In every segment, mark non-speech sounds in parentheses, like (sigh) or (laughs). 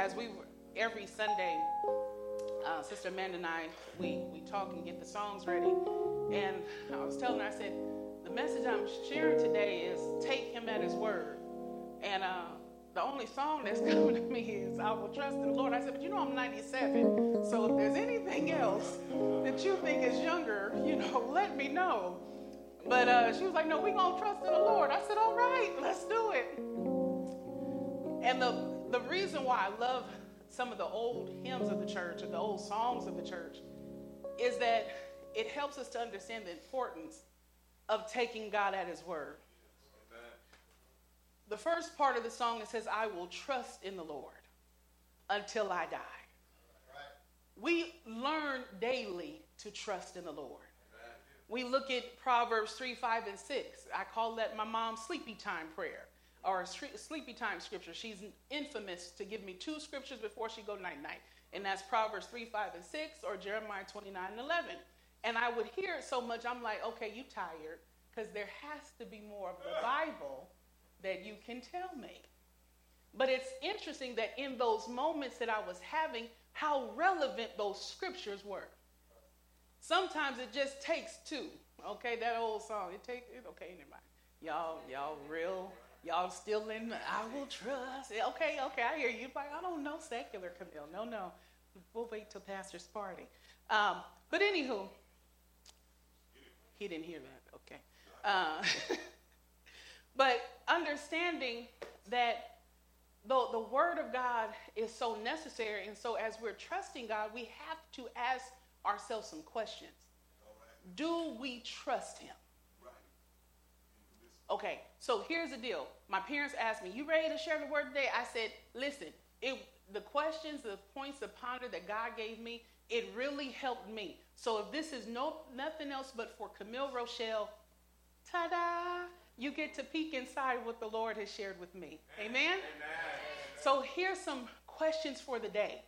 as we every Sunday, uh, Sister Amanda and I, we, we talk and get the songs ready. And I was telling her, I said, the message I'm sharing today is take him at his word. And uh, the only song that's (laughs) coming to me is I will trust in the Lord. I said, but you know I'm 97. So if there's anything else that you think is younger, you know, (laughs) let me know. But uh, she was like, no, we're going to trust in the Lord. I said, all right, let's do it. And the, the reason why I love some of the old hymns of the church or the old songs of the church is that it helps us to understand the importance of taking God at his word. The first part of the song it says, I will trust in the Lord until I die. We learn daily to trust in the Lord. We look at Proverbs 3, 5, and 6. I call that my mom's sleepy time prayer or sleepy time scripture. She's infamous to give me two scriptures before she go night night. And that's Proverbs 3, 5, and 6 or Jeremiah 29 and 11. And I would hear it so much, I'm like, okay, you tired because there has to be more of the Bible that you can tell me. But it's interesting that in those moments that I was having, how relevant those scriptures were. Sometimes it just takes two. Okay, that old song. It takes okay, never mind. Y'all, y'all real, y'all still in I will trust. Okay, okay, I hear you. But I don't know secular Camille. No, no. We'll wait till Pastor's party. Um, but anywho, he didn't hear that. Okay. Uh, (laughs) but understanding that the, the word of God is so necessary, and so as we're trusting God, we have to ask ourselves some questions. Do we trust Him? Okay, so here's the deal. My parents asked me, You ready to share the word today? I said, Listen, it, the questions, the points of ponder that God gave me, it really helped me. So if this is no nothing else but for Camille Rochelle, ta-da, you get to peek inside what the Lord has shared with me. Amen? Amen. So here's some questions for the day.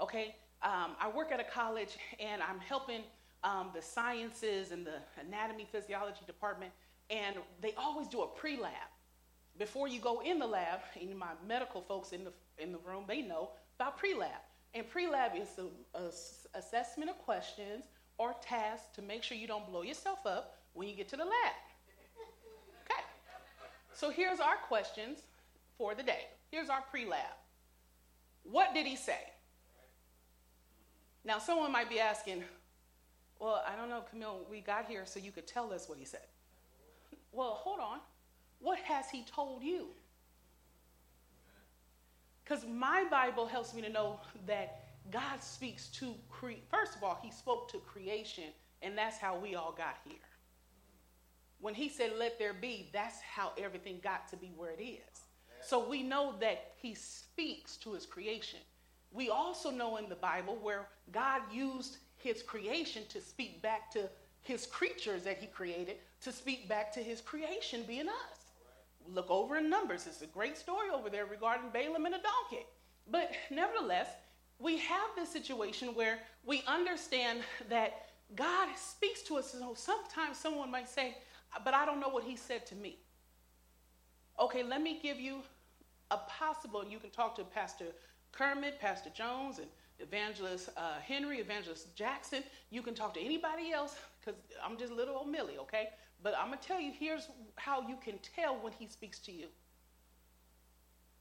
Okay, um, I work at a college and I'm helping um, the sciences and the anatomy physiology department, and they always do a pre-lab before you go in the lab. And my medical folks in the in the room, they know about pre-lab. And pre-lab is an assessment of questions or tasks to make sure you don't blow yourself up when you get to the lab. Okay. So here's our questions for the day. Here's our pre-lab. What did he say? Now, someone might be asking, well, I don't know, Camille, we got here so you could tell us what he said. Well, hold on. What has he told you? Because my Bible helps me to know that God speaks to create. First of all, he spoke to creation, and that's how we all got here. When he said, let there be, that's how everything got to be where it is. So we know that he speaks to his creation. We also know in the Bible where God used his creation to speak back to his creatures that he created, to speak back to his creation being us. Look over in Numbers. It's a great story over there regarding Balaam and a donkey. But nevertheless, we have this situation where we understand that God speaks to us. So sometimes someone might say, but I don't know what he said to me. Okay, let me give you a possible, you can talk to Pastor Kermit, Pastor Jones, and Evangelist uh, Henry, Evangelist Jackson. You can talk to anybody else because I'm just little old Millie, okay? But I'm going to tell you here's how you can tell when he speaks to you.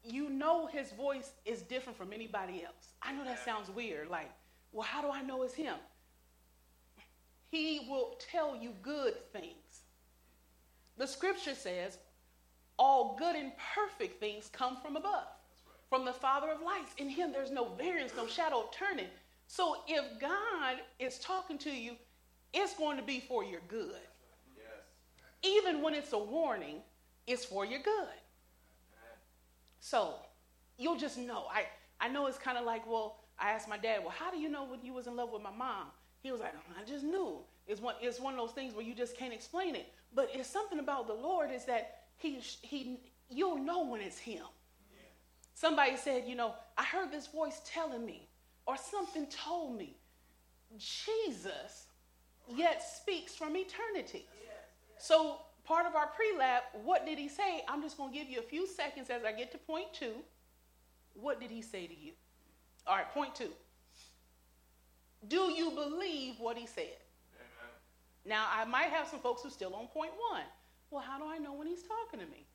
You know his voice is different from anybody else. I know that sounds weird. Like, well, how do I know it's him? He will tell you good things. The scripture says, all good and perfect things come from above from the Father of lights. In him, there's no variance, no shadow of turning. So if God is talking to you, it's going to be for your good. Even when it's a warning, it's for your good. So you'll just know. I, I know it's kind of like, well, I asked my dad, well, how do you know when you was in love with my mom? He was like, I just knew. It's one, it's one of those things where you just can't explain it. But it's something about the Lord is that he, he, you'll know when it's him. Somebody said, you know, I heard this voice telling me, or something told me. Jesus yet speaks from eternity. So, part of our pre lab, what did he say? I'm just going to give you a few seconds as I get to point two. What did he say to you? All right, point two. Do you believe what he said? Amen. Now, I might have some folks who still on point one. Well, how do I know when he's talking to me?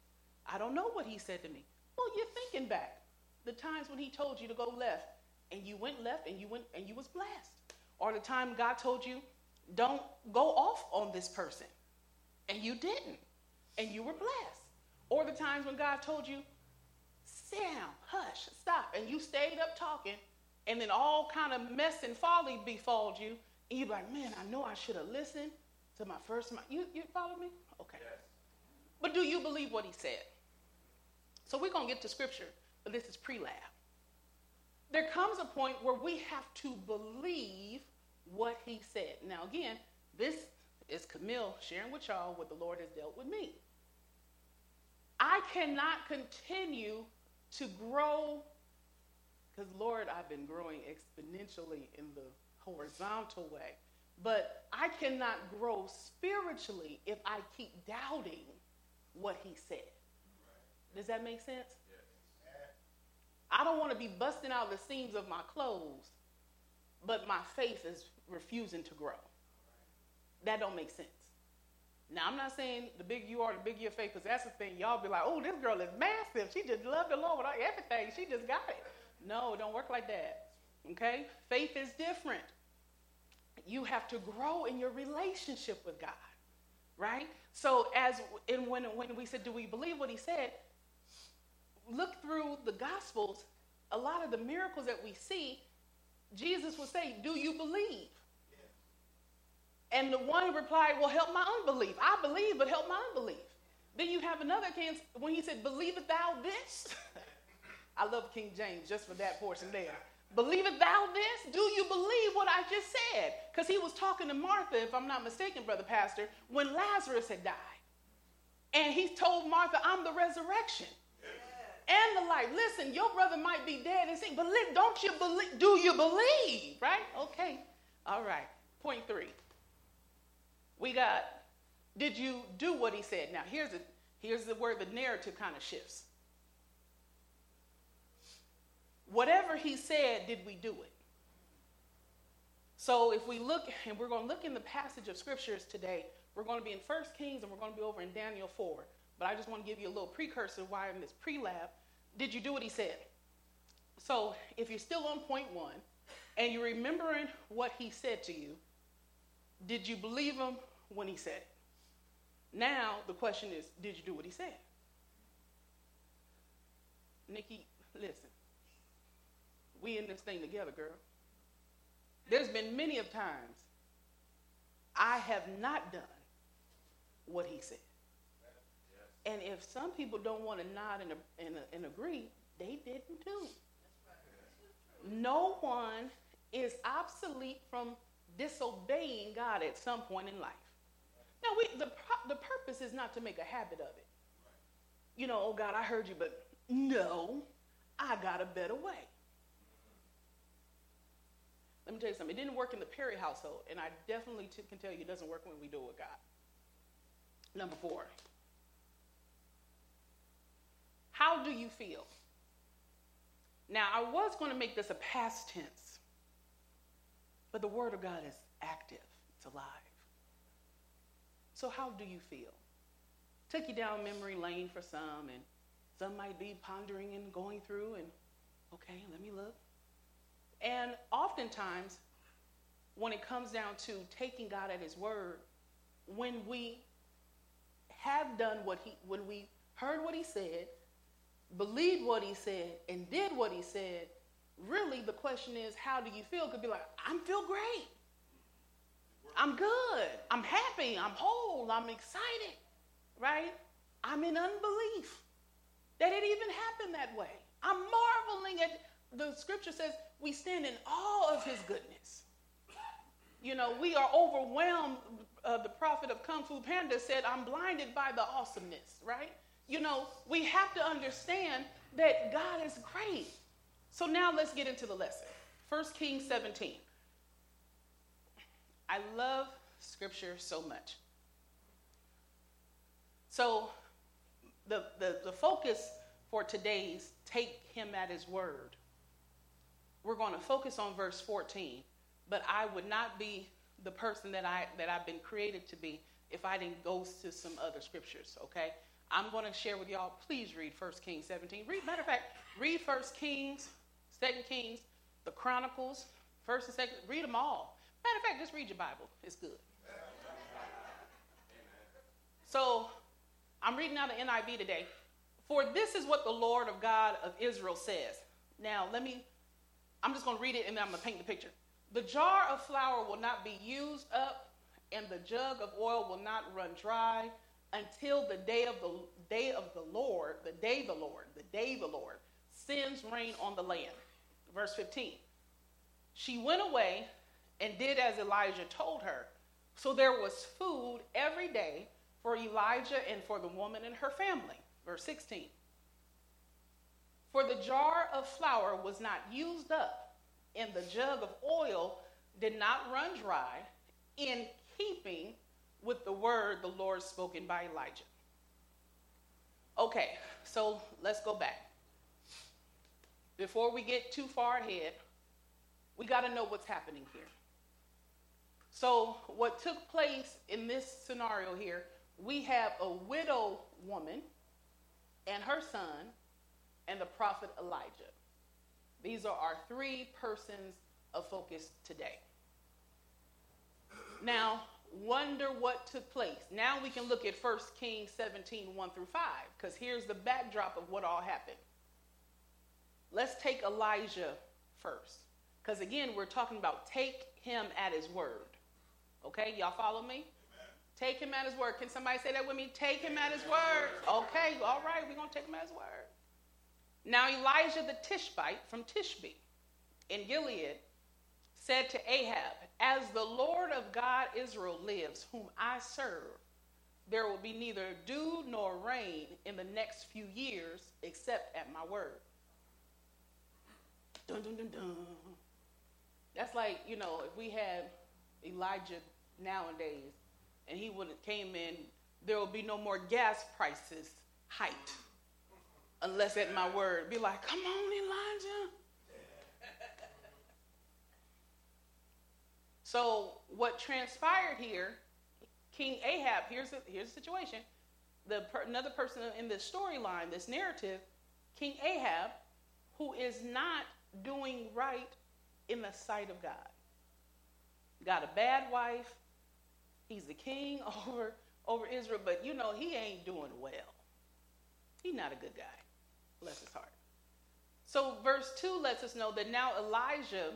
I don't know what he said to me. Well, you're thinking back the times when he told you to go left and you went left and you went and you was blessed. Or the time God told you, don't go off on this person and you didn't and you were blessed. Or the times when God told you, sit down, hush, stop, and you stayed up talking and then all kind of mess and folly befalled you and you're like, man, I know I should have listened to my first, you, you follow me? Okay. Yes. But do you believe what he said? So we're going to get to scripture, but this is pre lab. There comes a point where we have to believe what he said. Now, again, this is Camille sharing with y'all what the Lord has dealt with me. I cannot continue to grow because, Lord, I've been growing exponentially in the horizontal way. But I cannot grow spiritually if I keep doubting what he said. Does that make sense? I don't want to be busting out the seams of my clothes, but my faith is refusing to grow. That don't make sense. Now, I'm not saying the bigger you are, the bigger your faith, because that's the thing. Y'all be like, oh, this girl is massive. She just loved the Lord with everything. She just got it. No, it don't work like that. Okay? Faith is different. You have to grow in your relationship with God, right? So, as and when, when we said, do we believe what he said? Look through the Gospels, a lot of the miracles that we see, Jesus would say, Do you believe? And the one who replied, Well, help my unbelief. I believe, but help my unbelief. Then you have another case when he said, Believeth thou this? (laughs) I love King James just for that portion there. Believeth thou this? Do you believe what I just said? Because he was talking to Martha, if I'm not mistaken, Brother Pastor, when Lazarus had died. And he told Martha, I'm the resurrection and the life. Listen, your brother might be dead and sick, but don't you believe? Do you believe? Right? Okay. All right. Point three. We got, did you do what he said? Now, here's, a, here's the where the narrative kind of shifts. Whatever he said, did we do it? So if we look, and we're going to look in the passage of scriptures today, we're going to be in 1 Kings and we're going to be over in Daniel 4. But I just want to give you a little precursor why in this pre-lab, did you do what he said? So if you're still on point one and you're remembering what he said to you, did you believe him when he said it? Now the question is, did you do what he said? Nikki, listen. We in this thing together, girl. There's been many of times I have not done what he said. And if some people don't want to nod and, and, and agree, they didn't too. No one is obsolete from disobeying God at some point in life. Now, we, the, the purpose is not to make a habit of it. You know, oh God, I heard you, but no, I got a better way. Let me tell you something. It didn't work in the Perry household, and I definitely t- can tell you it doesn't work when we do it with God. Number four. How do you feel? Now, I was going to make this a past tense, but the Word of God is active, it's alive. So, how do you feel? Take you down memory lane for some, and some might be pondering and going through, and okay, let me look. And oftentimes, when it comes down to taking God at His word, when we have done what He, when we heard what He said, believed what He said, and did what He said, really the question is, how do you feel? Could be like, I feel great. I'm good. I'm happy. I'm whole. I'm excited. Right? I'm in unbelief that it even happened that way. I'm marveling at the scripture says we stand in awe of his goodness. You know, we are overwhelmed. Uh, the prophet of Kung Fu Panda said, I'm blinded by the awesomeness, right? You know, we have to understand that God is great. So now let's get into the lesson. 1 Kings 17. I love scripture so much. So the, the, the focus for today's take him at his word we're going to focus on verse 14, but I would not be the person that I that I've been created to be if I didn't go to some other scriptures, okay? I'm going to share with y'all. Please read 1 Kings 17. Read, matter of fact, read 1 Kings, 2 Kings, the Chronicles, 1st and 2nd. Read them all. Matter of fact, just read your Bible. It's good. So I'm reading out the NIV today. For this is what the Lord of God of Israel says. Now, let me, I'm just going to read it and then I'm going to paint the picture. The jar of flour will not be used up, and the jug of oil will not run dry until the day of the day of the Lord, the day the Lord, the day the Lord sends rain on the land. Verse 15. She went away and did as Elijah told her. So there was food every day for Elijah and for the woman and her family. Verse 16. For the jar of flour was not used up, and the jug of oil did not run dry, in keeping with the word the Lord spoken by Elijah. Okay, so let's go back. Before we get too far ahead, we got to know what's happening here. So, what took place in this scenario here, we have a widow woman and her son and the prophet Elijah. These are our three persons of focus today. Now, wonder what took place. Now we can look at 1 Kings 17 1 through 5, because here's the backdrop of what all happened. Let's take Elijah first. Because again, we're talking about take him at his word. Okay, y'all follow me? Take him at his word. Can somebody say that with me? Take him at his word. Okay, all right, we're going to take him at his word. Now, Elijah the Tishbite from Tishbe in Gilead said to Ahab, As the Lord of God Israel lives, whom I serve, there will be neither dew nor rain in the next few years except at my word. Dun, dun, dun, dun. That's like, you know, if we had Elijah nowadays and he would have came in, there will be no more gas prices hiked unless at my word. Be like, come on, Elijah. (laughs) so what transpired here, King Ahab, here's the, here's the situation. The another person in this storyline, this narrative, King Ahab, who is not doing right in the sight of God. Got a bad wife. He's the king (laughs) over, over Israel, but you know, he ain't doing well. He's not a good guy. Bless his heart. So, verse 2 lets us know that now Elijah,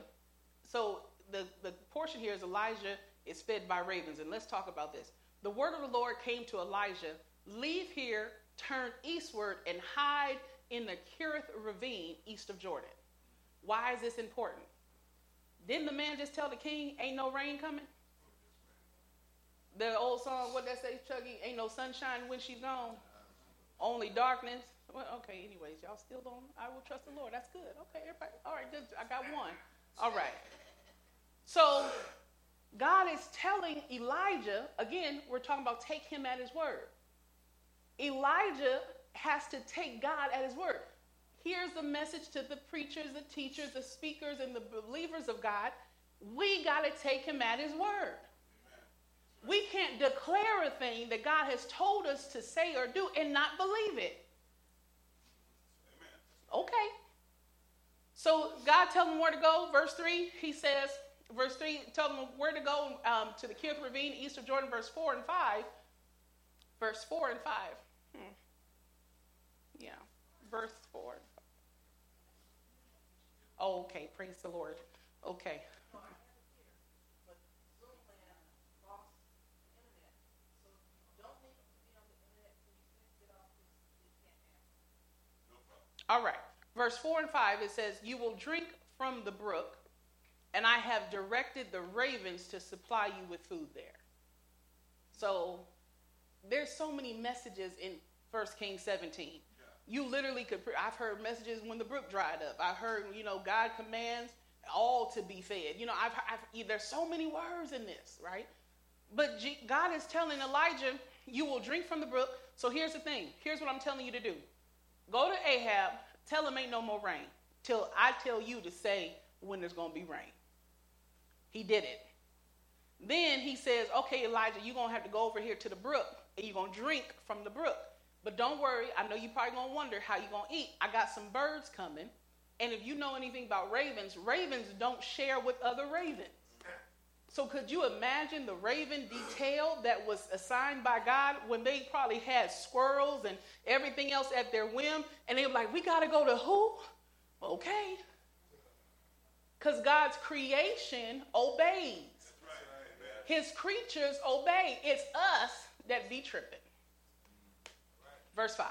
so the, the portion here is Elijah is fed by ravens. And let's talk about this. The word of the Lord came to Elijah Leave here, turn eastward, and hide in the Kerith ravine east of Jordan. Why is this important? Didn't the man just tell the king, ain't no rain coming? The old song, what that say, Chuggy? Ain't no sunshine when she's gone, only darkness. Well, okay, anyways, y'all still don't, I will trust the Lord. That's good. Okay, everybody, all right, just, I got one. All right. So, God is telling Elijah, again, we're talking about take him at his word. Elijah has to take God at his word here's the message to the preachers, the teachers, the speakers, and the believers of God. We got to take him at his word. We can't declare a thing that God has told us to say or do and not believe it. Okay. So God tells them where to go. Verse 3, he says, verse 3, tell them where to go um, to the Kerith Ravine, east of Jordan, verse 4 and 5. Verse 4 and 5. Hmm. Yeah, verse 4 Oh, okay. Praise the Lord. Okay. All right. Verse 4 and 5, it says, You will drink from the brook, and I have directed the ravens to supply you with food there. So there's so many messages in 1 Kings 17 you literally could. I've heard messages when the brook dried up. I heard, you know, God commands all to be fed. You know, I've, I've there's so many words in this, right? But G, God is telling Elijah, you will drink from the brook. So here's the thing. Here's what I'm telling you to do. Go to Ahab. Tell him ain't no more rain till I tell you to say when there's going to be rain. He did it. Then he says, Okay, Elijah, you're going to have to go over here to the brook and you're going to drink from the brook. But don't worry, I know you're probably to wonder how you're going to eat. I got some birds coming. And if you know anything about ravens, ravens don't share with other ravens. So could you imagine the raven detail that was assigned by God when they probably had squirrels and everything else at their whim? And they were like, we got to go to who? Okay. Because God's creation obeys. His creatures obey. It's us that be tripping. Verse 5.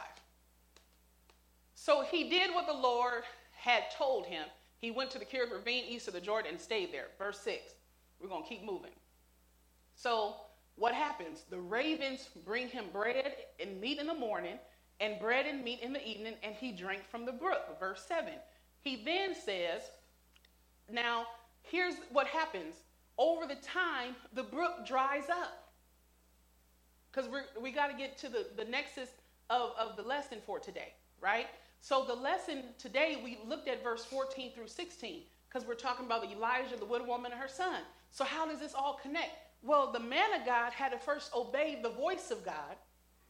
So he did what the Lord had told him. He went to the Kidron ravine east of the Jordan and stayed there. Verse 6. We're going to keep moving. So, what happens? The ravens bring him bread and meat in the morning, and bread and meat in the evening, and he drank from the brook. Verse 7. He then says, Now, here's what happens. Over the time, the brook dries up. Because we got to get to the, the nexus of, of the lesson for today, right? So, the lesson today, we looked at verse 14 through 16 because we're talking about Elijah, the widow woman, and her son. So, how does this all connect? Well, the man of God had to first obey the voice of God,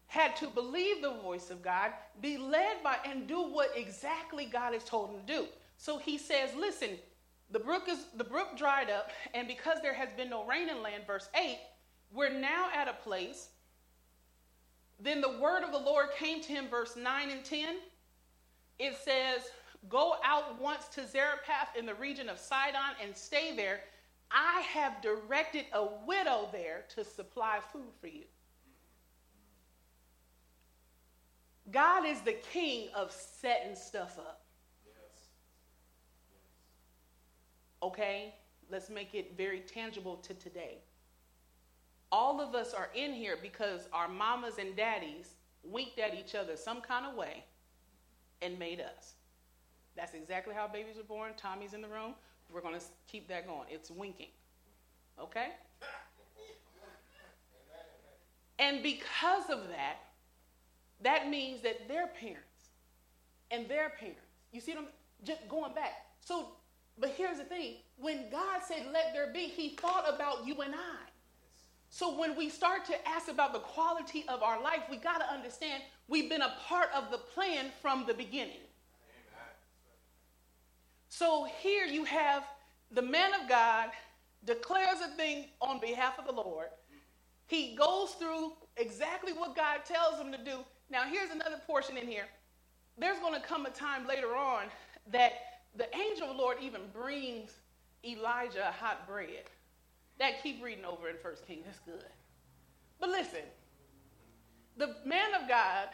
had to believe the voice of God, be led by, and do what exactly God has told him to do. So he says, Listen, the brook is the brook dried up, and because there has been no rain in land, verse 8, we're now at a place. Then the word of the Lord came to him, verse 9 and 10. It says, Go out once to Zarephath in the region of Sidon and stay there. I have directed a widow there to supply food for you. God is the king of setting stuff up. Okay? Let's make it very tangible to today. All of us are in here because our mamas and daddies winked at each other some kind of way and made us. That's exactly how babies are born. Tommy's in the room. We're going to keep that going. It's winking. Okay? And because of that, that means that their parents and their parents, you see them just going back. So, but here's the thing when God said, let there be, he thought about you and I. So when we start to ask about the quality of our life, we got to understand we've been a part of the plan from the beginning. So here you have the man of God declares a thing on behalf of the Lord. He goes through exactly what God tells him to do. Now, here's another portion in here. There's going to come a time later on that the angel of the Lord even brings Elijah hot bread. That keep reading over in First Kings. That's good. But listen, the man of God,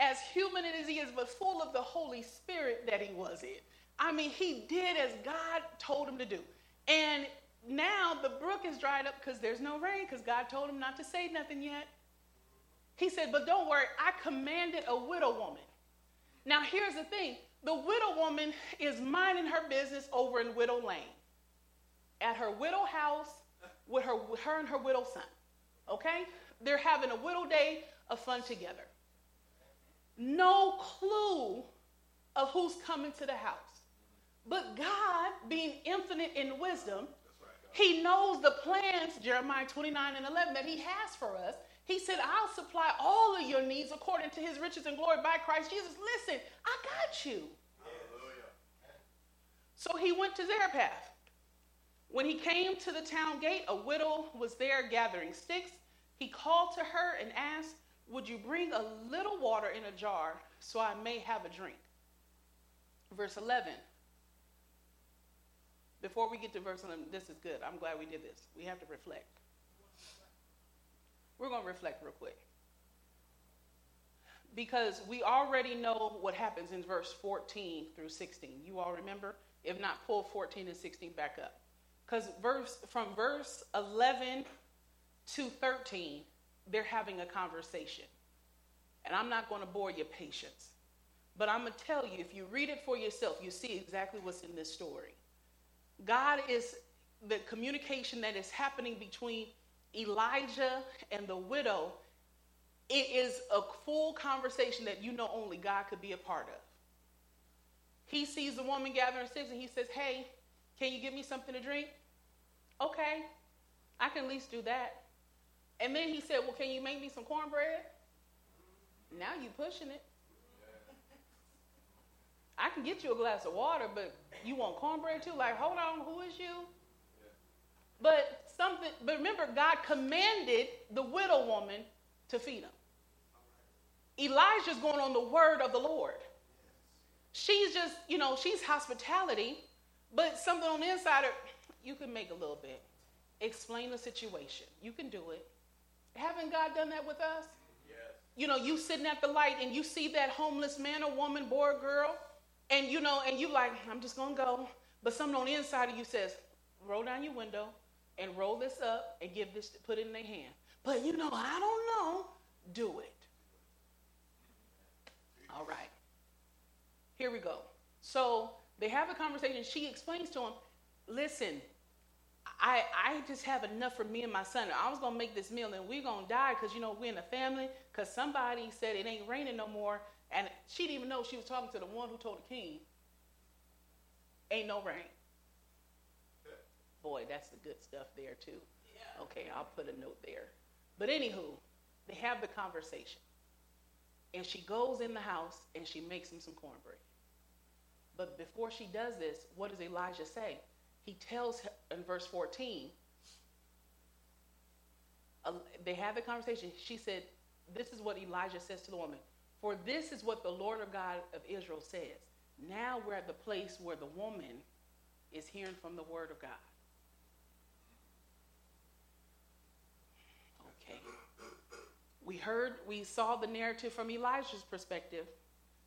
as human as he is, but full of the Holy Spirit that he was in. I mean, he did as God told him to do. And now the brook is dried up because there's no rain because God told him not to say nothing yet. He said, But don't worry, I commanded a widow woman. Now, here's the thing the widow woman is minding her business over in Widow Lane at her widow house with her, with her and her widow son. Okay? They're having a widow day of fun together. No clue of who's coming to the house. But God, being infinite in wisdom, He knows the plans, Jeremiah 29 and 11, that He has for us. He said, I'll supply all of your needs according to His riches and glory by Christ Jesus. Listen, I got you. Hallelujah. So he went to Zarephath. When he came to the town gate, a widow was there gathering sticks. He called to her and asked, Would you bring a little water in a jar so I may have a drink? Verse 11 before we get to verse 11, this is good. I'm glad we did this. We have to reflect. We're going to reflect real quick. Because we already know what happens in verse 14 through 16. You all remember? If not, pull 14 and 16 back up. Because verse from verse 11 to 13, they're having a conversation. And I'm not going to bore your patience. But I'm going to tell you, if you read it for yourself, you see exactly what's in this story. God is the communication that is happening between Elijah and the widow. It is a full conversation that you know only God could be a part of. He sees the woman gathering sticks and he says, Hey, Can you give me something to drink? Okay, I can at least do that. And then he said, Well, can you make me some cornbread? Now you pushing it. I can get you a glass of water, but you want cornbread too? Like, hold on, who is you? But something, but remember, God commanded the widow woman to feed him. Elijah's going on the word of the Lord. She's just, you know, she's hospitality, but something on the inside, of, you can make a little bit. Explain the situation. You can do it. Haven't God done that with us? Yes. You know, you sitting at the light and you see that homeless man or woman, boy or girl, and you know, and you like, I'm just gonna go. But something on the inside of you says, roll down your window and roll this up and give this, put it in their hand. But you know, I don't know. Do it. All right. Here we go. So they have a conversation. She explains to him, listen, I, I just have enough for me and my son. I was going to make this meal and we're going to die because, you know, we're in a family because somebody said it ain't raining no more. And she didn't even know she was talking to the one who told the king, ain't no rain. Boy, that's the good stuff there, too. Yeah. Okay, I'll put a note there. But anywho, they have the conversation. And she goes in the house and she makes him some cornbread. But before she does this, what does Elijah say? He tells her in verse 14, uh, they have a conversation. She said, This is what Elijah says to the woman. For this is what the Lord of God of Israel says. Now we're at the place where the woman is hearing from the word of God. Okay. We heard, we saw the narrative from Elijah's perspective.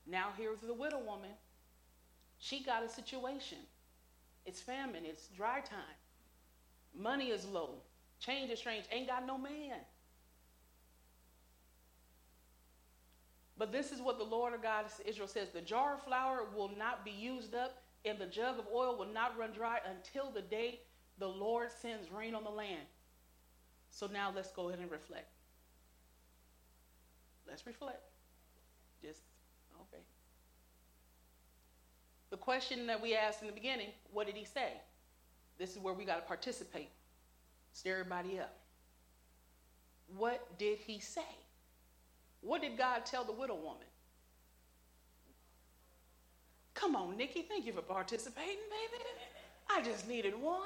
Now here's the widow woman. She got a situation. It's famine, it's dry time. Money is low. Change is strange. Ain't got no man. But this is what the Lord of God Israel says the jar of flour will not be used up, and the jug of oil will not run dry until the day the Lord sends rain on the land. So now let's go ahead and reflect. Let's reflect. Just, okay. The question that we asked in the beginning what did he say? This is where we got to participate. Stir everybody up. What did he say? What did God tell the widow woman? Come on, Nikki. Thank you for participating, baby. I just needed one.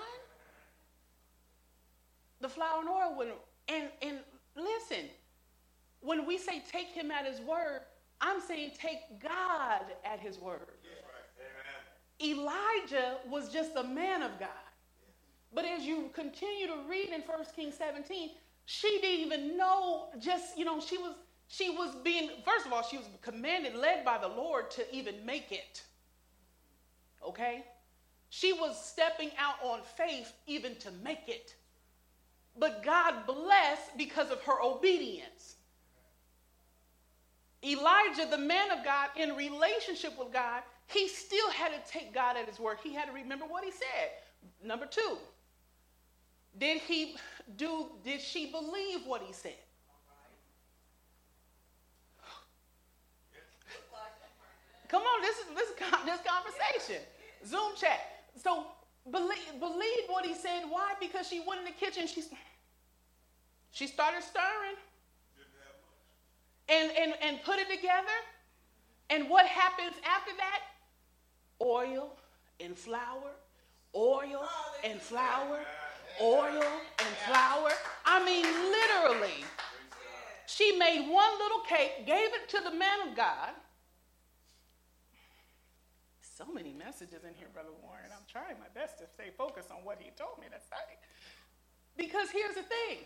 The flour and oil wouldn't. And, and listen, when we say take him at his word, I'm saying take God at his word. Elijah was just a man of God. But as you continue to read in 1 Kings 17, she didn't even know just, you know, she was she was being first of all, she was commanded, led by the Lord to even make it. Okay? She was stepping out on faith even to make it. But God blessed because of her obedience. Elijah, the man of God, in relationship with God, he still had to take God at his word. He had to remember what he said. Number two, did he do, did she believe what he said? Come on, this is this, this conversation. Zoom chat. So believe, believe what he said. Why? Because she went in the kitchen. She, she started stirring and, and, and put it together. And what happens after that? Oil and flour, oil and flour, oil and flour. I mean, literally. She made one little cake, gave it to the man of God. So many messages in here, Brother Warren. I'm trying my best to stay focused on what he told me to say. Because here's the thing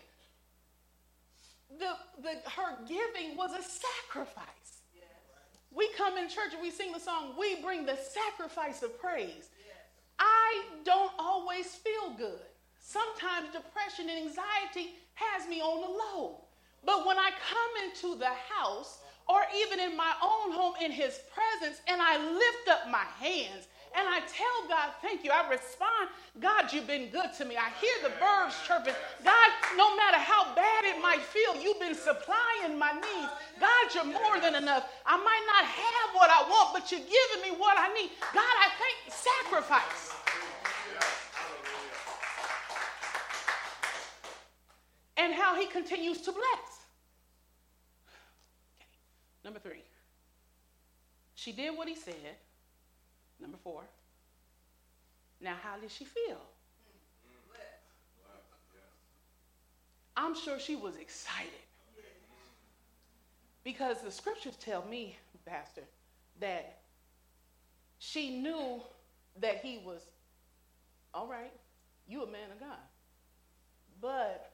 the, the, her giving was a sacrifice. We come in church and we sing the song, We Bring the Sacrifice of Praise. I don't always feel good. Sometimes depression and anxiety has me on the low. But when I come into the house, or even in my own home in his presence, and I lift up my hands and I tell God, thank you. I respond, God, you've been good to me. I hear the birds chirping. God, no matter how bad it might feel, you've been supplying my needs. God, you're more than enough. I might not have what I want, but you're giving me what I need. God, I thank sacrifice. And how he continues to bless. Okay. Number three, she did what he said. Number four. Now, how did she feel? I'm sure she was excited. Because the scriptures tell me, Pastor, that she knew that he was, all right, you a man of God. But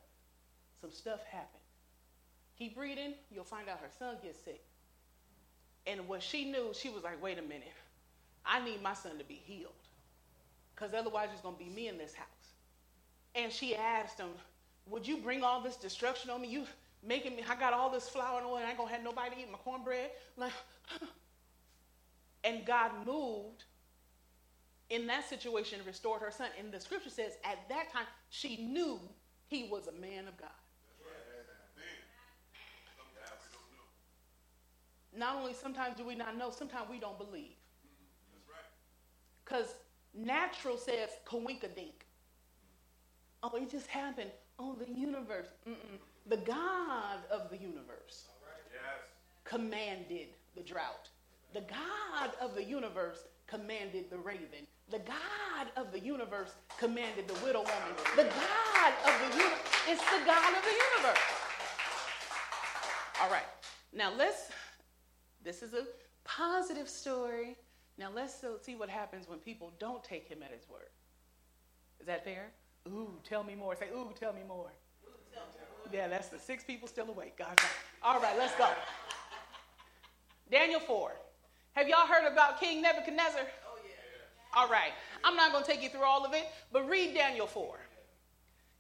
some stuff happened. Keep reading, you'll find out her son gets sick. And what she knew, she was like, wait a minute, I need my son to be healed. Because otherwise, it's going to be me in this house. And she asked him, Would you bring all this destruction on me? You making me, I got all this flour and oil, and I ain't going to have nobody eat my cornbread. Like, and God moved in that situation and restored her son. And the scripture says, at that time, she knew he was a man of God. Not only sometimes do we not know, sometimes we don't believe. Because natural says coinkadink. Oh, it just happened. Oh, the universe. Mm-mm. The God of the universe yes. commanded the drought. The God of the universe commanded the raven. The God of the universe commanded the widow woman. The God of the universe. It's the God of the universe. All right. Now let's, this is a positive story. Now let's see what happens when people don't take him at his word. Is that fair? Ooh, tell me more. Say, ooh, tell me more. Yeah, that's the six people still awake. God, All right, let's go. Daniel 4. Have y'all heard about King Nebuchadnezzar? Oh, yeah. All right. I'm not going to take you through all of it, but read Daniel 4.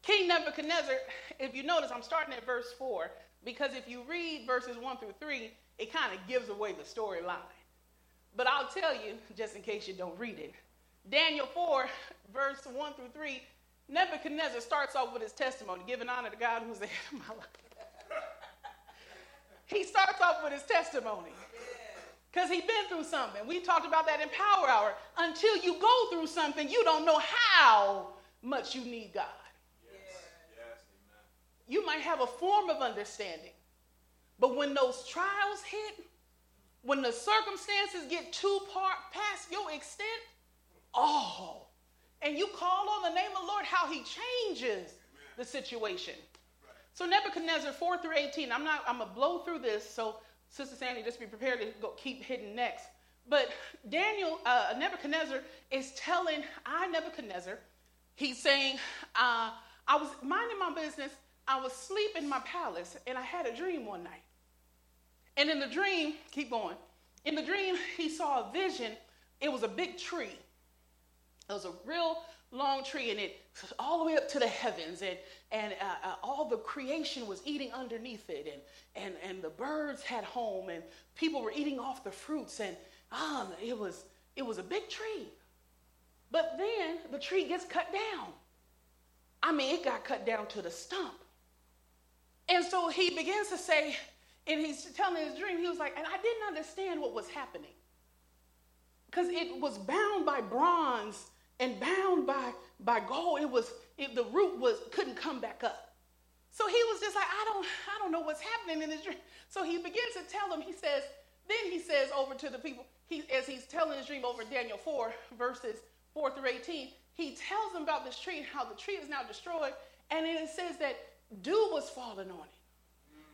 King Nebuchadnezzar, if you notice, I'm starting at verse 4 because if you read verses 1 through 3, it kind of gives away the storyline. But I'll tell you, just in case you don't read it, Daniel 4, (laughs) verse 1 through 3, Nebuchadnezzar starts off with his testimony, giving honor to God who's the (laughs) head of my life. he starts off with his testimony. Because he's been through something. We talked about that in Power Hour. Until you go through something, you don't know how much you need God. You might have a form of understanding, but when those trials hit, when the circumstances get too far past your extent, oh, and you call on the name of the Lord, how he changes the situation. So Nebuchadnezzar 4 through 18, I'm not, I'm gonna blow through this, so Sister Sandy, just be prepared to go keep hitting next. But Daniel, uh, Nebuchadnezzar is telling I, Nebuchadnezzar, he's saying, uh, I was minding my business, I was asleep in my palace, and I had a dream one night. And in the dream, keep going. In the dream, he saw a vision. It was a big tree. It was a real long tree, and it all the way up to the heavens, and and uh, uh, all the creation was eating underneath it, and and and the birds had home, and people were eating off the fruits, and um, it was it was a big tree. But then the tree gets cut down. I mean, it got cut down to the stump. And so he begins to say, and he's telling his dream, he was like, and I didn't understand what was happening. Because it was bound by bronze and bound by, by gold. It was, it, the root was, couldn't come back up. So he was just like, I don't, I don't know what's happening in this dream. So he begins to tell them, he says, then he says over to the people, he, as he's telling his dream over Daniel 4, verses 4 through 18, he tells them about this tree and how the tree is now destroyed. And it says that dew was falling on it.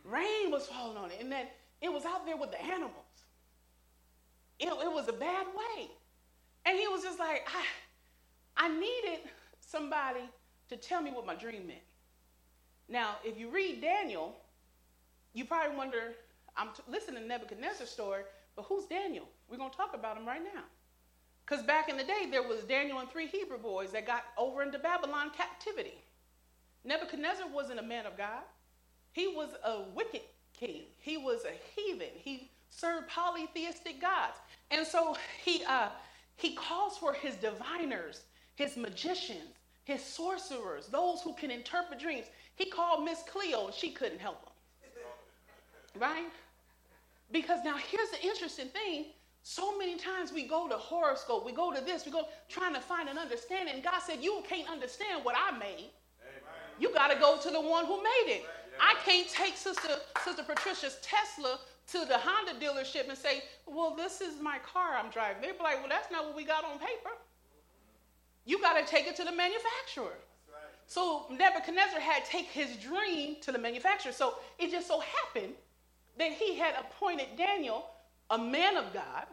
Rain was falling on it, and that it was out there with the animals. It, it was a bad way. And he was just like, I, I needed somebody to tell me what my dream meant. Now, if you read Daniel, you probably wonder, I'm t- listening to Nebuchadnezzar's story, but who's Daniel? We're going to talk about him right now. Because back in the day, there was Daniel and three Hebrew boys that got over into Babylon captivity. Nebuchadnezzar wasn't a man of God. He was a wicked king. He was a heathen. He served polytheistic gods. And so he, uh, he calls for his diviners, his magicians, his sorcerers, those who can interpret dreams. He called Miss Cleo and she couldn't help him. Right? Because now here's the interesting thing. So many times we go to horoscope, we go to this, we go trying to find an understanding. God said, You can't understand what I made. Amen. You got to go to the one who made it. I can't take Sister, Sister Patricia's Tesla to the Honda dealership and say, Well, this is my car I'm driving. They'd be like, Well, that's not what we got on paper. You got to take it to the manufacturer. So Nebuchadnezzar had to take his dream to the manufacturer. So it just so happened that he had appointed Daniel, a man of God,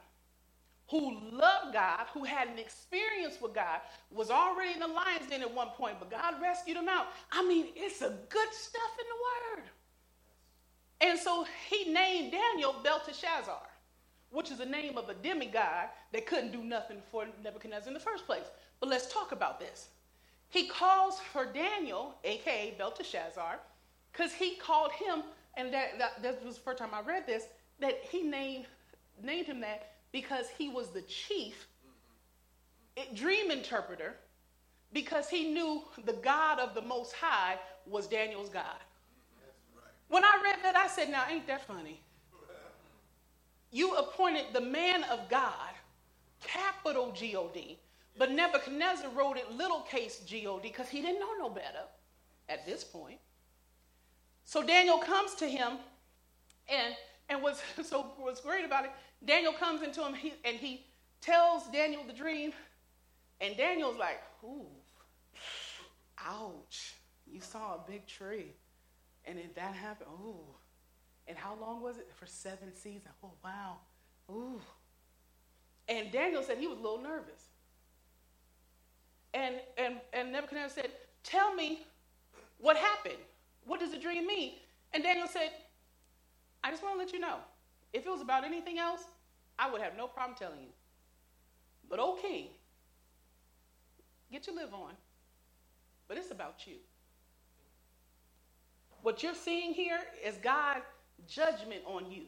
who loved God, who had an experience with God, was already in the lion's den at one point, but God rescued him out. I mean, it's a good stuff in the word. And so he named Daniel Belteshazzar, which is the name of a demigod that couldn't do nothing for Nebuchadnezzar in the first place. But let's talk about this. He calls for Daniel, aka Belteshazzar, because he called him, and that, that, was the first time I read this, that he named, named him that because he was the chief mm-hmm. Mm-hmm. dream interpreter, because he knew the God of the Most High was Daniel's God. When I read that, I said, Now, ain't that funny? You appointed the man of God, capital G O D, but Nebuchadnezzar wrote it little case God because he didn't know no better at this point. So Daniel comes to him, and and what's (laughs) so what's great about it, Daniel comes into him he, and he tells Daniel the dream, and Daniel's like, "Ooh, ouch! You saw a big tree, and then that happened, ooh, and how long was it? For seven seasons. Oh wow, ooh." And Daniel said he was a little nervous. And, and, and Nebuchadnezzar said, Tell me what happened. What does the dream mean? And Daniel said, I just want to let you know. If it was about anything else, I would have no problem telling you. But, oh, king, get your live on. But it's about you. What you're seeing here is God's judgment on you.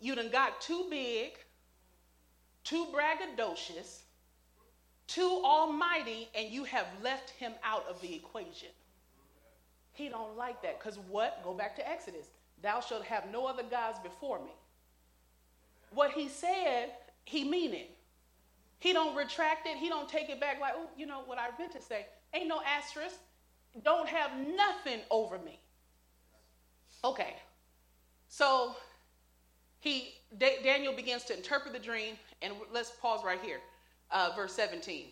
You done got too big, too braggadocious, too almighty and you have left him out of the equation. He don't like that because what? Go back to Exodus. Thou shalt have no other gods before me. What he said, he mean it. He don't retract it. He don't take it back like, oh, you know what I meant to say. Ain't no asterisk. Don't have nothing over me. Okay. So he Daniel begins to interpret the dream, and let's pause right here uh, verse 17.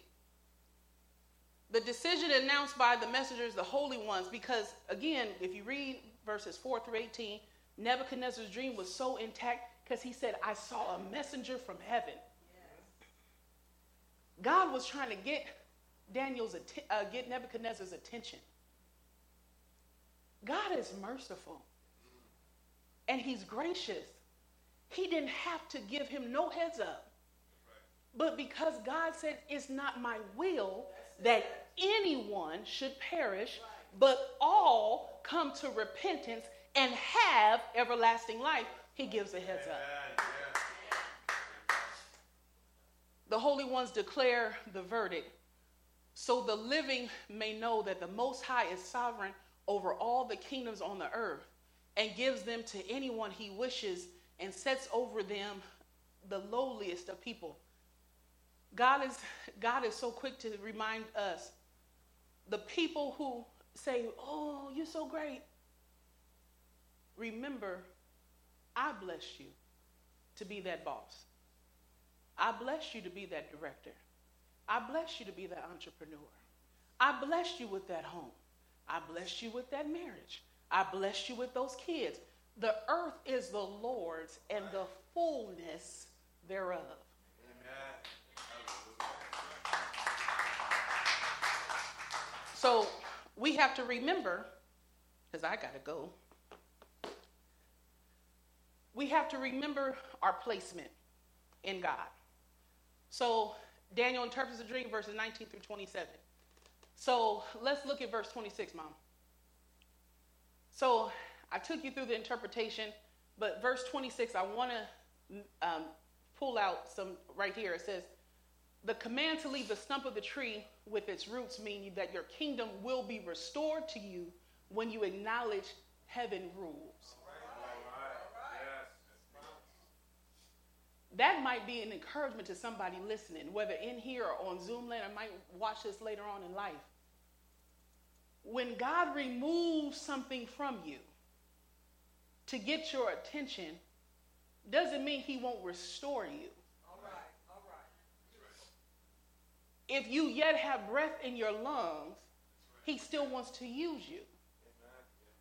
The decision announced by the messengers, the holy ones, because again, if you read verses 4 through 18, Nebuchadnezzar's dream was so intact because he said, I saw a messenger from heaven. Yes. God was trying to get Daniel's uh, get Nebuchadnezzar's attention. God is merciful and he's gracious. He didn't have to give him no heads up. But because God said it's not my will that anyone should perish, but all come to repentance and have everlasting life, he gives a heads up. The holy ones declare the verdict so the living may know that the Most High is sovereign over all the kingdoms on the earth and gives them to anyone he wishes and sets over them the lowliest of people. God is, God is so quick to remind us the people who say, Oh, you're so great. Remember, I bless you to be that boss. I bless you to be that director. I bless you to be that entrepreneur. I bless you with that home. I bless you with that marriage. I bless you with those kids. The earth is the Lord's and the fullness thereof. Amen. So we have to remember, because I got to go, we have to remember our placement in God. So Daniel interprets the dream, verses 19 through 27. So let's look at verse 26, Mom. So I took you through the interpretation, but verse 26, I want to um, pull out some right here. It says, the command to leave the stump of the tree with its roots mean that your kingdom will be restored to you when you acknowledge heaven rules. That might be an encouragement to somebody listening, whether in here or on Zoom later, I might watch this later on in life. when God removes something from you to get your attention, doesn't mean he won't restore you. All right, all right. If you yet have breath in your lungs, he still wants to use you.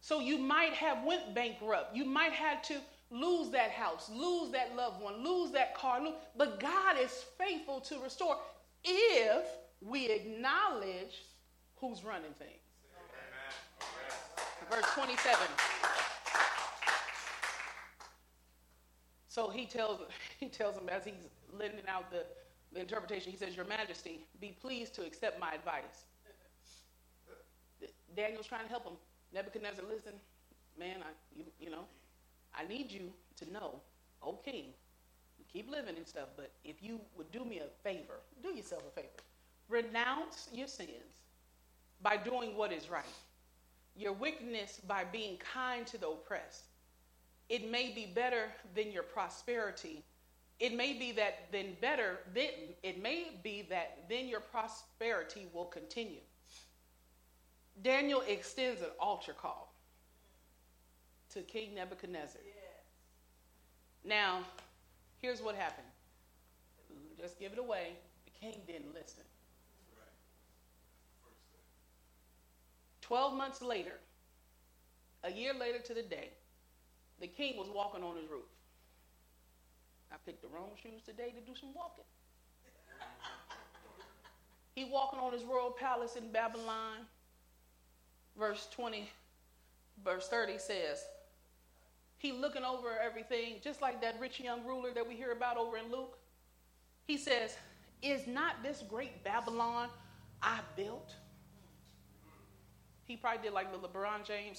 So you might have went bankrupt. You might have to lose that house, lose that loved one, lose that car, but God is faithful to restore if we acknowledge who's running things. Amen. Verse 27. So he tells (laughs) he tells him as he's lending out the, the interpretation, he says, Your Majesty, be pleased to accept my advice. Daniel's trying to help him. Nebuchadnezzar, listen, man, I you, you know, I need you to know, king, keep living and stuff, but if you would do me a favor, do yourself a favor. Renounce your sins by doing what is right, your wickedness by being kind to the oppressed. It may be better than your prosperity. It may be that then better, then it may be that then your prosperity will continue. Daniel extends an altar call to King Nebuchadnezzar. Now, here's what happened. Just give it away. The king didn't listen. Twelve months later, a year later to the day, the king was walking on his roof. I picked the wrong shoes today to do some walking. he walking on his royal palace in Babylon. Verse 20, verse 30 says, he looking over everything, just like that rich young ruler that we hear about over in Luke. He says, Is not this great Babylon I built? He probably did like the LeBron James.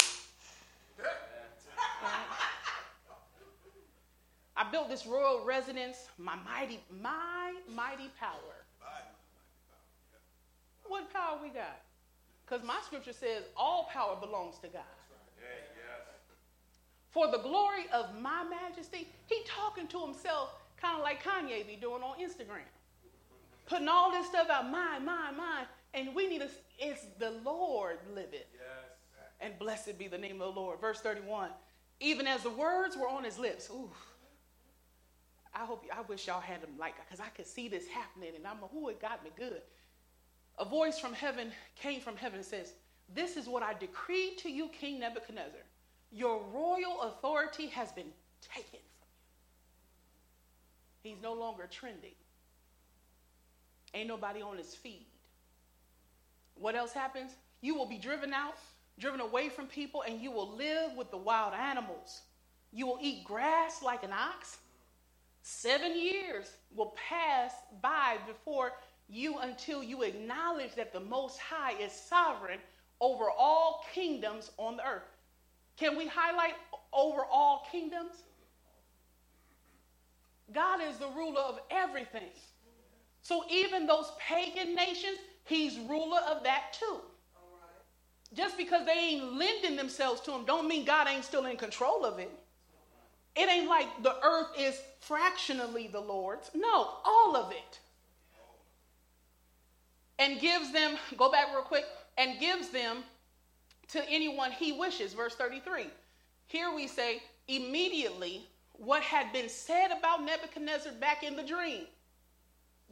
(laughs) I built this royal residence, my mighty, my mighty power. What power we got? Because my scripture says all power belongs to God for the glory of my majesty. He talking to himself, kind of like Kanye be doing on Instagram. Putting all this stuff out, mine, mine, mine. And we need to, it's the Lord live it. Yes. And blessed be the name of the Lord. Verse 31. Even as the words were on his lips. Ooh. I hope, I wish y'all had them like, because I could see this happening and I'm, who it got me good. A voice from heaven came from heaven and says, This is what I decree to you, King Nebuchadnezzar your royal authority has been taken from you. He's no longer trending. Ain't nobody on his feed. What else happens? You will be driven out, driven away from people, and you will live with the wild animals. You will eat grass like an ox. Seven years will pass by before you until you acknowledge that the Most High is sovereign over all kingdoms on the earth. Can we highlight over all kingdoms? God is the ruler of everything. So even those pagan nations, he's ruler of that too. Just because they ain't lending themselves to him don't mean God ain't still in control of it. It ain't like the earth is fractionally the Lord's. No, all of it. And gives them, go back real quick, and gives them to anyone he wishes. Verse 33. Here we say, immediately, what had been said about Nebuchadnezzar back in the dream.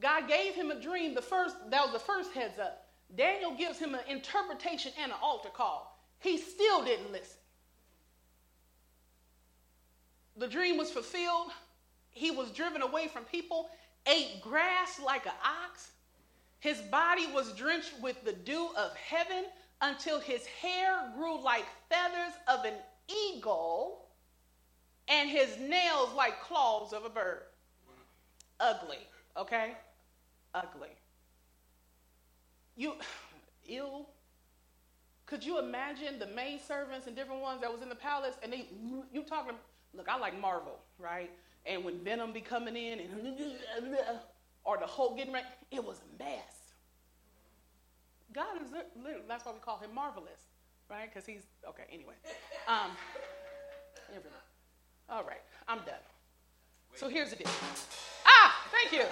God gave him a dream, the first, that was the first heads up. Daniel gives him an interpretation and an altar call. He still didn't listen. The dream was fulfilled. He was driven away from people, ate grass like an ox. His body was drenched with the dew of heaven until his hair grew like feathers of an eagle and his nails like claws of a bird. Ugly, okay? Ugly. You, ill. Could you imagine the maid servants and different ones that was in the palace and they, you talking, look, I like Marvel, right? And when Venom be coming in and, (laughs) or the Hulk getting ready, it was a mess. God is literally, that's why we call him marvelous, right? Because he's, okay, anyway. Um, all right, I'm done. So here's the deal. Ah, thank you.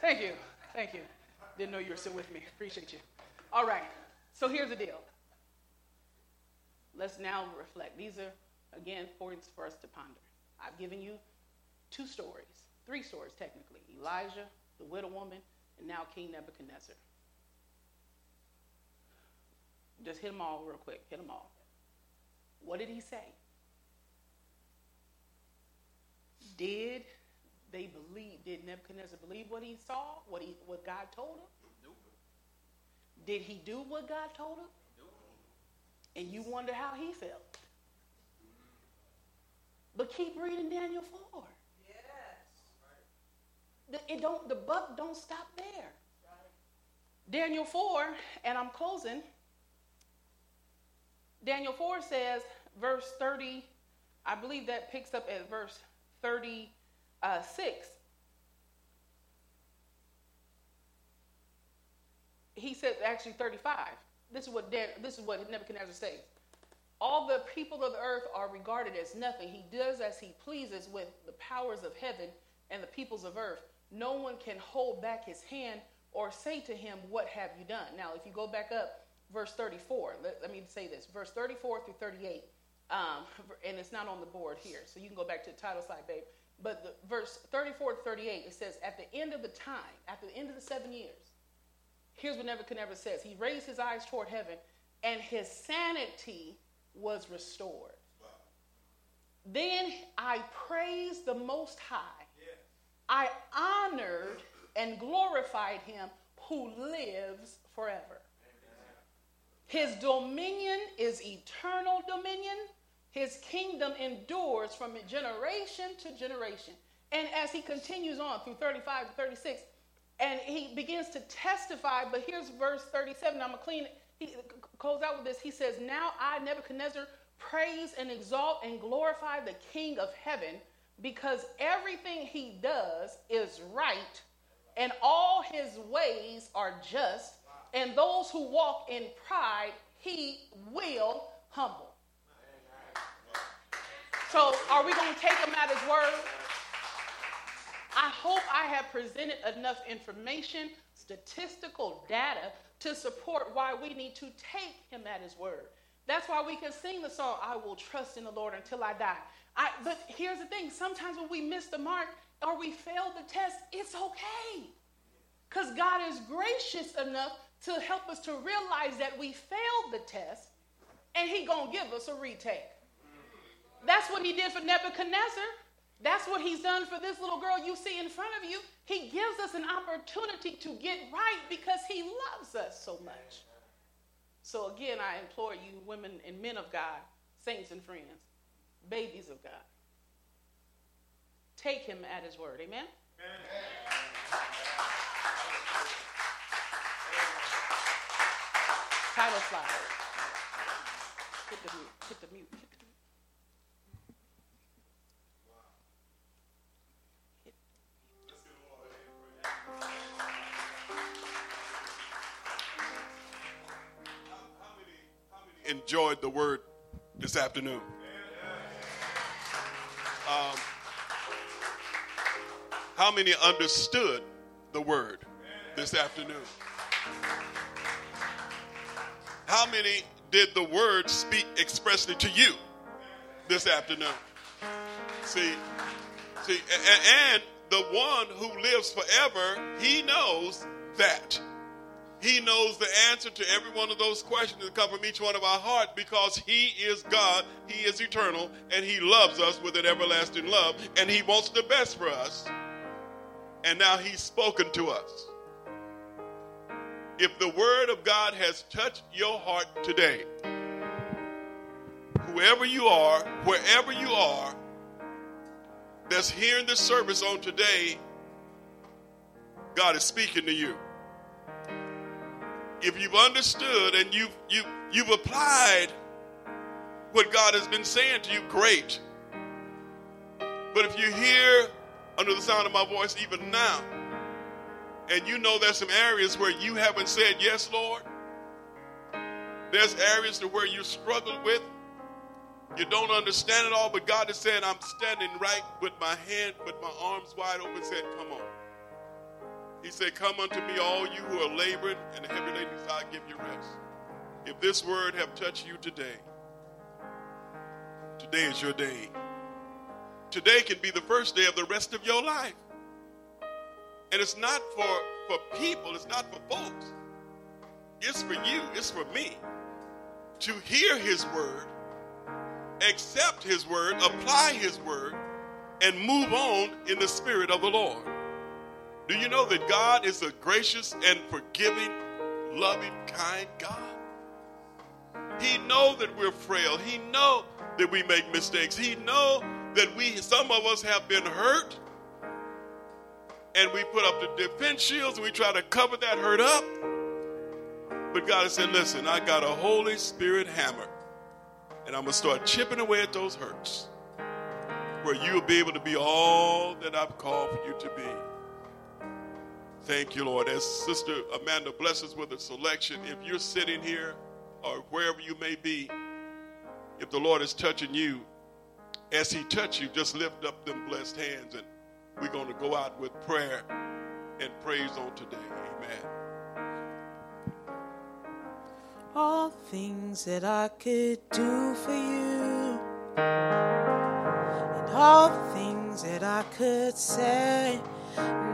Thank you. Thank you. Didn't know you were still with me. Appreciate you. All right. So here's the deal. Let's now reflect. These are, again, points for us to ponder. I've given you two stories, three stories technically Elijah, the widow woman, and now King Nebuchadnezzar. Just hit them all real quick. Hit them all. What did he say? Did they believe? Did Nebuchadnezzar believe what he saw? What he what God told him? Nope. Did he do what God told him? Nope. And you wonder how he felt. But keep reading Daniel 4. Yes. The, it don't, the buck don't stop there. Right. Daniel 4, and I'm closing. Daniel 4 says, verse 30, I believe that picks up at verse 36. He said, actually 35. This is what, Dan, this is what Nebuchadnezzar says. All the people of the earth are regarded as nothing. He does as he pleases with the powers of heaven and the peoples of earth. No one can hold back his hand or say to him, What have you done? Now, if you go back up, verse 34, let, let me say this verse 34 through 38, um, (laughs) and it's not on the board here, so you can go back to the title slide, babe. But the verse 34 to 38, it says, At the end of the time, after the end of the seven years, here's what Nebuchadnezzar says He raised his eyes toward heaven, and his sanity was restored. Wow. Then I praised the Most High. Yeah. I honored and glorified him who lives forever. His dominion is eternal dominion. His kingdom endures from generation to generation. And as he continues on through 35 to 36, and he begins to testify, but here's verse 37. I'm going to clean it he close out with this. He says, Now I, Nebuchadnezzar, praise and exalt and glorify the King of heaven because everything he does is right and all his ways are just, and those who walk in pride he will humble. So, are we going to take him at his word? I hope I have presented enough information, statistical data to support why we need to take him at his word. That's why we can sing the song, I will trust in the Lord until I die. I, but here's the thing sometimes when we miss the mark or we fail the test, it's okay. Because God is gracious enough to help us to realize that we failed the test and he gonna give us a retake. That's what he did for Nebuchadnezzar. That's what he's done for this little girl you see in front of you. He gives us an opportunity to get right because he loves us so much. So, again, I implore you, women and men of God, saints and friends, babies of God, take him at his word. Amen? Amen. Title slide. Hit the mute. Hit the mute. Enjoyed the word this afternoon. Um, how many understood the word this afternoon? How many did the word speak expressly to you this afternoon? See, see, and, and the one who lives forever, he knows that. He knows the answer to every one of those questions that come from each one of our hearts because He is God, He is eternal, and He loves us with an everlasting love, and He wants the best for us. And now He's spoken to us. If the Word of God has touched your heart today, whoever you are, wherever you are, that's hearing the service on today, God is speaking to you if you've understood and you've, you, you've applied what God has been saying to you, great. But if you hear under the sound of my voice even now, and you know there's some areas where you haven't said yes, Lord, there's areas to where you struggle with, you don't understand it all, but God is saying, I'm standing right with my hand, with my arms wide open, saying, Come on. He said, Come unto me, all you who are laboring and heavy laden, I'll give you rest. If this word have touched you today, today is your day. Today can be the first day of the rest of your life. And it's not for, for people, it's not for folks. It's for you, it's for me to hear his word, accept his word, apply his word, and move on in the spirit of the Lord. Do you know that God is a gracious and forgiving, loving, kind God? He know that we're frail. He know that we make mistakes. He know that we some of us have been hurt and we put up the defense shields and we try to cover that hurt up. But God said, listen, I got a Holy Spirit hammer and I'm going to start chipping away at those hurts where you'll be able to be all that I've called for you to be. Thank you, Lord. As Sister Amanda blesses with a selection, if you're sitting here or wherever you may be, if the Lord is touching you, as He touch you, just lift up them blessed hands, and we're going to go out with prayer and praise on today. Amen. All things that I could do for you, and all things that I could say,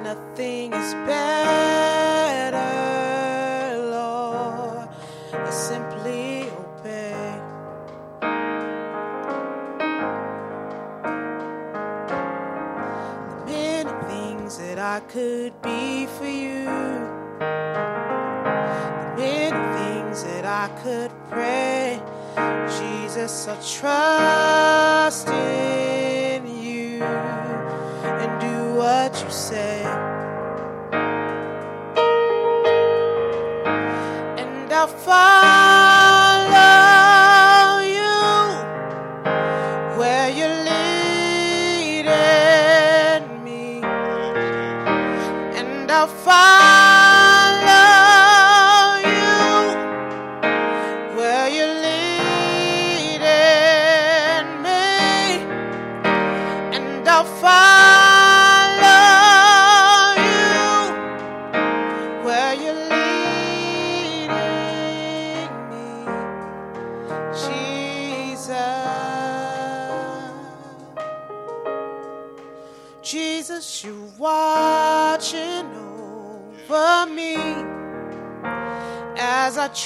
nothing is better, Lord. I simply obey. The many things that I could be for you, the many things that I could pray. Jesus, I trust in say.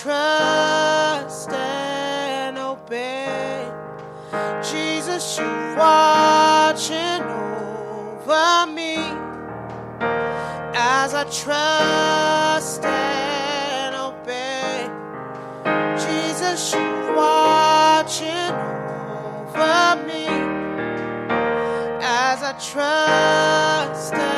Trust and obey. Jesus, you're watching over me as I trust and obey. Jesus, you're watching over me as I trust